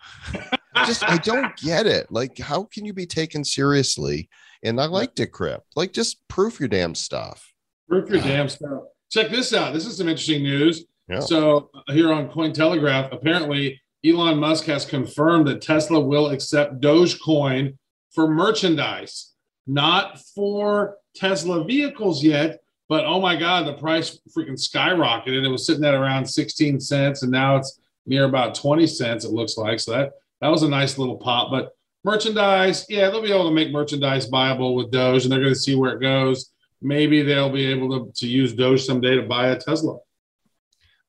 just I don't get it. Like, how can you be taken seriously? And I like decrypt. Like, just proof your damn stuff. Proof your damn stuff. Check this out. This is some interesting news. Yeah. So uh, here on Cointelegraph, apparently Elon Musk has confirmed that Tesla will accept Dogecoin for merchandise, not for Tesla vehicles yet. But oh my God, the price freaking skyrocketed. It was sitting at around 16 cents, and now it's near about 20 cents, it looks like. So that that was a nice little pop. But merchandise, yeah, they'll be able to make merchandise viable with Doge, and they're going to see where it goes. Maybe they'll be able to, to use Doge someday to buy a Tesla.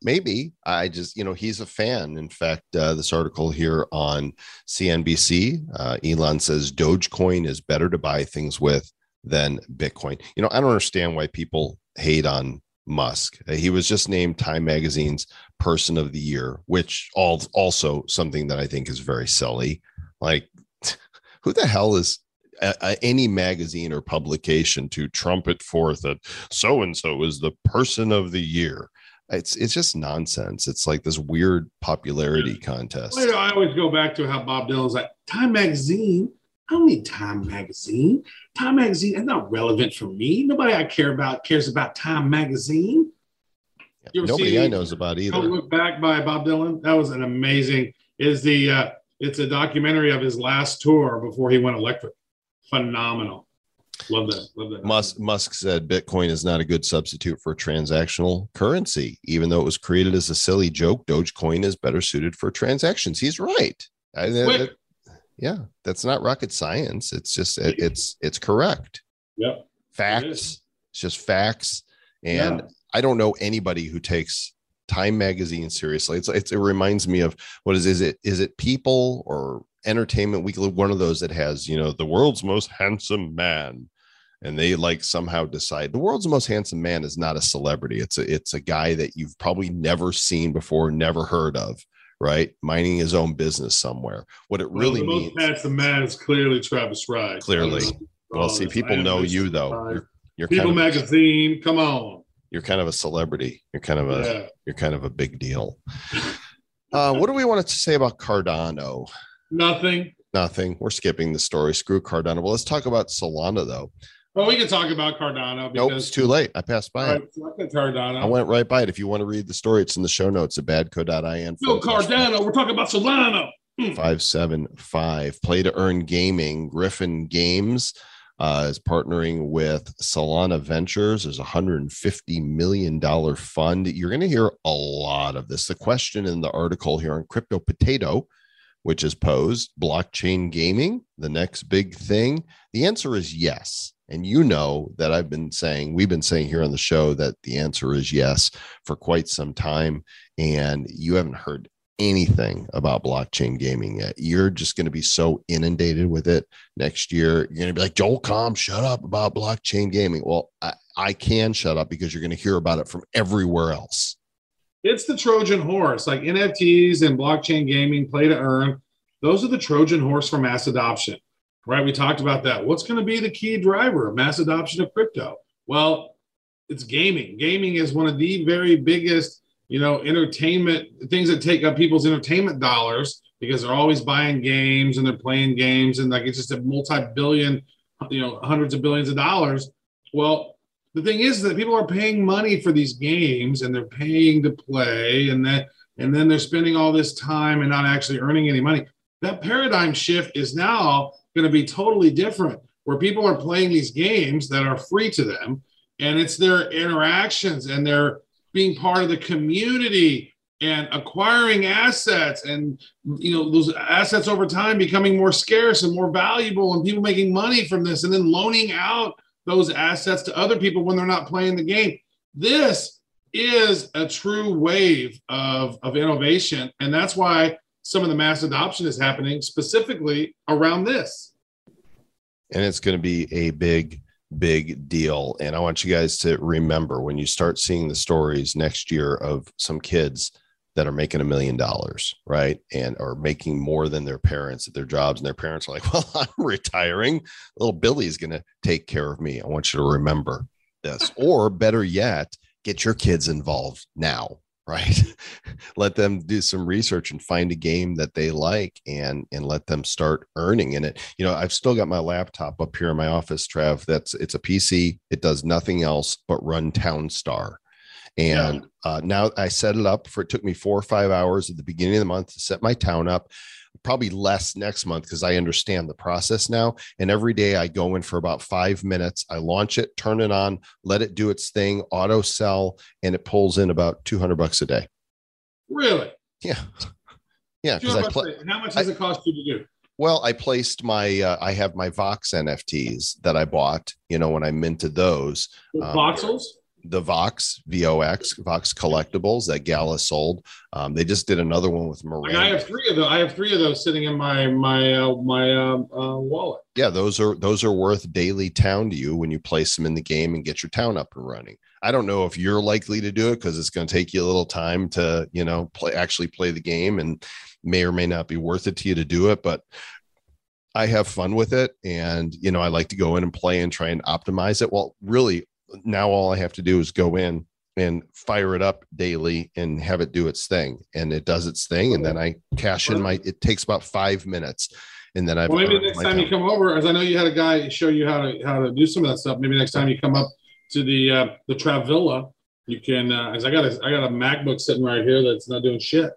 Maybe I just, you know, he's a fan. In fact, uh, this article here on CNBC, uh, Elon says Dogecoin is better to buy things with than Bitcoin. You know, I don't understand why people hate on Musk. Uh, He was just named Time Magazine's Person of the Year, which all also something that I think is very silly. Like, who the hell is uh, uh, any magazine or publication to trumpet forth that so and so is the Person of the Year? It's it's just nonsense. It's like this weird popularity contest. Well, you know, I always go back to how Bob Dylan's like, Time Magazine. I don't need Time Magazine. Time Magazine is not relevant for me. Nobody I care about cares about Time Magazine. Ever Nobody I knows about Don't either. look back by Bob Dylan. That was an amazing. Is the uh, it's a documentary of his last tour before he went electric. Phenomenal. Love that. Love that. Musk, Musk said Bitcoin is not a good substitute for transactional currency. Even though it was created as a silly joke, Dogecoin is better suited for transactions. He's right. I- that- yeah, that's not rocket science. It's just it- it's it's correct. Yep. Facts. is. It's just facts. And Yeah. I don't know anybody who takes Time Magazine seriously. It's, it's it reminds me of what is is it is it People or Entertainment Weekly? One of those that has you know the world's most handsome man, and they like somehow decide the world's most handsome man is not a celebrity. It's a it's a guy that you've probably never seen before, never heard of, right? Minding his own business somewhere. What it Well, really the means. most handsome man is clearly Travis Wright. Clearly. Well, see, people know you though. You're, you're People kind of magazine, come on. you're kind of a celebrity. You're kind of a Yeah. you're kind of a big deal. Uh, what do we want to say about Cardano? Nothing. Nothing. We're skipping the story. Screw Cardano. Well, let's talk about Solana though. Well, we can talk about Cardano Nope, because it's too late. I passed by All it. I Cardano. I went right by it. If you want to read the story, it's in the show notes at badco.in. no Cardano. We're talking about Solana. 575 play to earn gaming griffin games uh, is partnering with solana ventures there's a 150 million dollar fund you're going to hear a lot of this the question in the article here on crypto potato which is posed blockchain gaming the next big thing the answer is yes and you know that i've been saying we've been saying here on the show that the answer is yes for quite some time and you haven't heard anything about blockchain gaming yet. You're just going to be so inundated with it next year. You're going to be like, Joel Comm, shut up about blockchain gaming. Well, I, I can shut up because you're going to hear about it from everywhere else. It's the Trojan horse, like NFTs and blockchain gaming, play to earn. Those are the Trojan horse for mass adoption, right? We talked about that. What's going to be the key driver of mass adoption of crypto? Well, it's gaming. Gaming is one of the very biggest, you know, entertainment things that take up people's entertainment dollars because they're always buying games and they're playing games and like it's just a multi-billion, you know, hundreds of billions of dollars. Well, the thing is that people are paying money for these games and they're paying to play and that and then they're spending all this time and not actually earning any money. That paradigm shift is now going to be totally different where people are playing these games that are free to them and it's their interactions and they're being part of the community and acquiring assets and you know those assets over time becoming more scarce and more valuable and people making money from this and then loaning out those assets to other people when they're not playing the game. This is a true wave of, of innovation and that's why some of the mass adoption is happening specifically around this. And it's going to be a big big deal. And i want you guys to remember when you start seeing the stories next year of some kids that are making a million dollars right? And are making more than their parents at their jobs. And their parents are like well i'm retiring. Little billy's going to take care of me. I want you to remember this. Or better yet get your kids involved now right? Let them do some research and find a game that they like and and let them start earning in it. You know i've still got my laptop up here in my office trav that's it's a pc it does nothing else but run town star and uh, now i set it up for it took me four or five hours at the beginning of the month to set my town up probably less next month because I understand the process now. And every day I go in for about five minutes. I launch it, turn it on, let it do its thing, auto sell, and it pulls in about 200 bucks a day. really Yeah. Yeah. Because I play. how much does it cost you to do Well, I placed my, uh, I have my Vox NFTs that I bought, you know, when I minted those. Um, voxels the Vox VOX Vox collectibles that Gala sold. Um, they just did another one with Like I have three of those. I have three of those sitting in my my uh, my um, uh, wallet. yeah, those are those are worth daily town to you when you place them in the game and get your town up and running. I don't know if you're likely to do it because it's going to take you a little time to you know play actually play the game and may or may not be worth it to you to do it, but. I have fun with it and you know I like to go in and play and try and optimize it. Well, really now all I have to do is go in and fire it up daily and have it do its thing and it does its thing and then I cash in my it takes about 5 minutes and then I've Well, maybe next my time you come over, as I know you had a guy show you how to how to do some of that stuff. Maybe next time you come up to the uh, the Travilla, you can. Uh, as I got a I got a MacBook sitting right here that's not doing shit.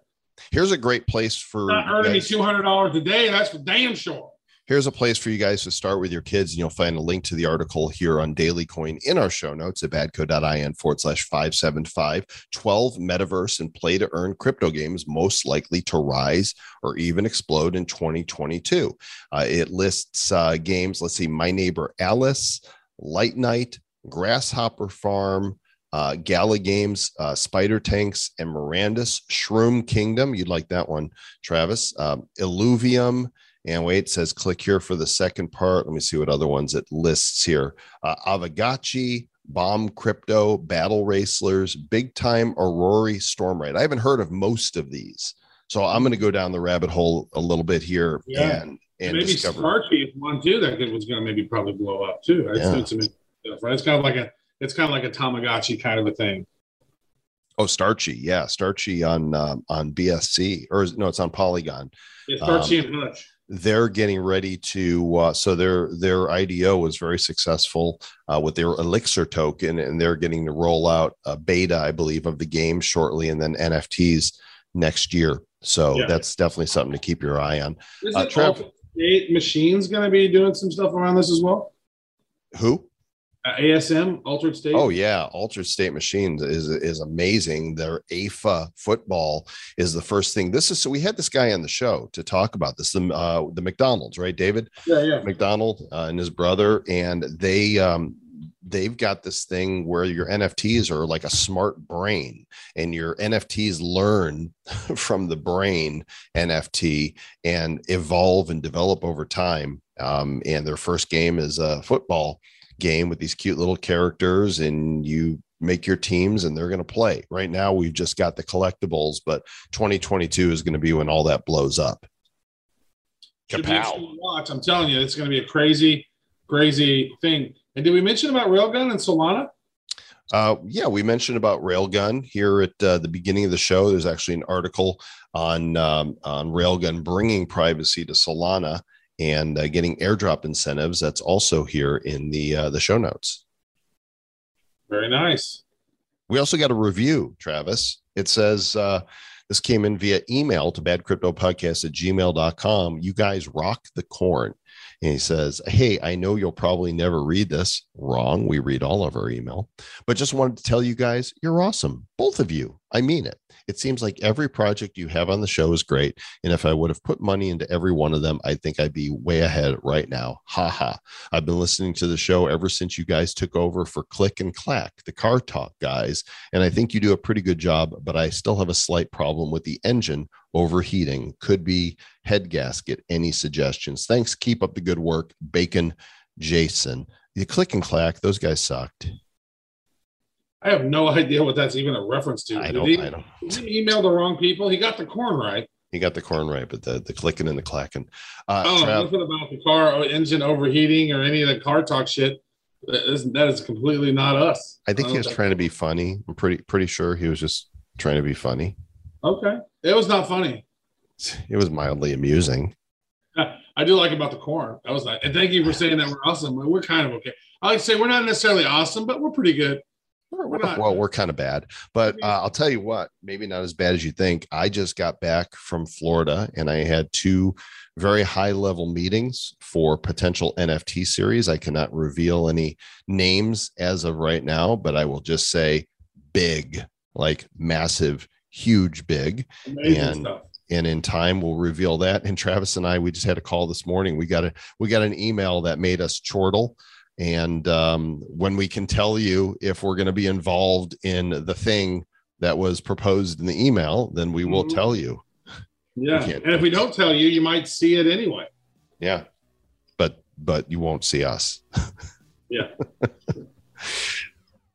Here's a great place for Not earning me two hundred dollars a day. That's for damn sure. Here's a place for you guys to start with your kids and you'll find a link to the article here on daily coin in our show notes at badco.in forward slash 575 12 metaverse and play to earn crypto games most likely to rise or even explode in 2022 uh, it lists uh, games let's see my neighbor alice light night grasshopper farm uh, Gala Games, uh, Spider Tanks, and Mirandus Shroom Kingdom. You'd like that one, Travis. Um, Illuvium, and wait, it says click here for the second part. Let me see what other ones it lists here. Uh, Aavegotchi, Bomb Crypto, Battle Racelers, Big Time Aurory Stormlight. I haven't heard of most of these. So I'm going to go down the rabbit hole a little bit here Yeah. and, and maybe discover. Starkey is one too that was going to maybe probably blow up too. It's, Yeah. it's, stuff, right? it's kind of like a it's kind of like a Tamagotchi kind of a thing. Oh, Starchy. Yeah. Starchy on, um, on BSC or is- no, it's on Polygon. Um, Starchy and Hutch. They're getting ready to uh, so their their IDO was very successful uh, with their Elixir token, and they're getting to roll out a beta, I believe, of the game shortly, and then NFTs next year. So Yeah. that's definitely something to keep your eye on. Is uh, it Trev- Machines going to be doing some stuff around this as well? Who? Uh, ASM Altered State. Oh yeah, Altered State Machines is is amazing. Their AFA football is the first thing. This is so we had this guy on the show to talk about this. The uh, the McDonald's, right, David? yeah, yeah. McDonald uh, and his brother, and they um, they've got this thing where your NFTs are like a smart brain, and your NFTs learn from the brain NFT and evolve and develop over time. Um, and their first game is a football game with these cute little characters, and you make your teams and they're going to play. Right now, we've just got the collectibles, but 2022 is going to be when all that blows up. Kapow. watch. I'm telling you, it's going to be a crazy, crazy thing. And did we mention about Railgun and Solana? Uh, yeah, we mentioned about Railgun here at uh, the beginning of the show. There's actually an article on um, on Railgun bringing privacy to Solana and uh, getting airdrop incentives. That's also here in the uh, the show notes. Very nice. We also got a review, Travis. It says uh, this came in via email to badcryptopodcast at gmail.com. You guys rock the corn. And he says, Hey, I know you'll probably never read this. Wrong. We read all of our email, but just wanted to tell you guys, you're awesome. Both of you. I mean it. It seems like every project you have on the show is great. And if I would have put money into every one of them, I think I'd be way ahead right now. Ha ha. I've been listening to the show ever since you guys took over for Click and Clack, the car talk guys. And I think you do a pretty good job, but I still have a slight problem with the engine overheating. Could be head gasket. Any suggestions? Thanks. Keep up the good work. Bacon Jason. The Click and Clack, those guys sucked. I have no idea what that's even a reference to. I don't, he, I don't. he email the wrong people? He got the corn right. He got the corn right, but the, the clicking and the clacking. Uh, Oh, Trav- nothing about the car engine overheating or any of the car talk shit. That is, that is completely not us. I think he was Okay. trying to be funny. I'm pretty pretty sure he was just trying to be funny. Okay, it was not funny. It was mildly amusing. I do like about the corn. That was nice. And thank you for saying that we're awesome. We're kind of okay. I like to say we're not necessarily awesome, but we're pretty good. We're, We're not- well, we're kind of bad, but uh, I'll tell you what, maybe not as bad as you think. I just got back from Florida and I had two very high level meetings for potential NFT series. I cannot reveal any names as of right now, but I will just say big, like massive, huge, big. Amazing And- stuff. and in time we'll reveal that and travis and i we just had a call this morning we got a we got an email that made us chortle and um, when we can tell you if we're going to be involved in the thing that was proposed in the email then we will Mhm. tell you Yeah. And if we don't tell you, you might see it anyway. yeah but but you won't see us Yeah.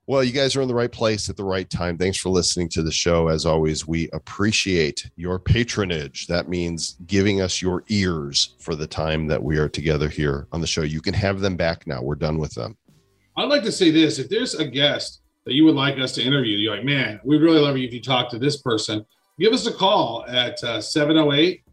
well you guys are in the right place at the right time thanks for listening to the show as always we appreciate your patronage that means giving us your ears for the time that we are together here on the show you can have them back now we're done with them I'd like to say this: if there's a guest that you would like us to interview, you're like, man, we'd really love you if you talk to this person. Give us a call at uh, 708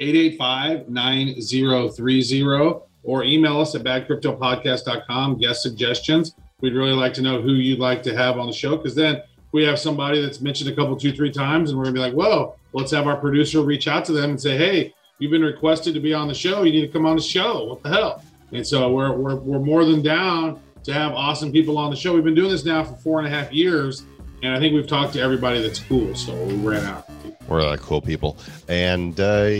885 9030 or email us at badcryptopodcast.com. Guest suggestions. We'd really like to know who you'd like to have on the show because then we have somebody that's mentioned a couple, two, three times, and we're gonna be like, whoa, let's have our producer reach out to them and say, hey, you've been requested to be on the show. You need to come on the show. What the hell? And so we're, we're, we're more than down to have awesome people on the show. We've been doing this now for four and a half years, and I think we've talked to everybody that's cool. So we ran out. we're like cool people and uh,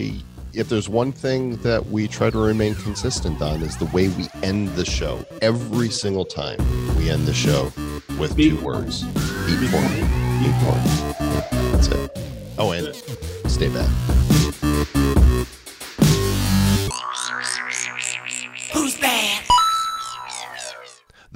if there's one thing that we try to remain consistent on is the way we end the show. Every single time we end the show with two words. eat corn eat that's it. Oh and stay bad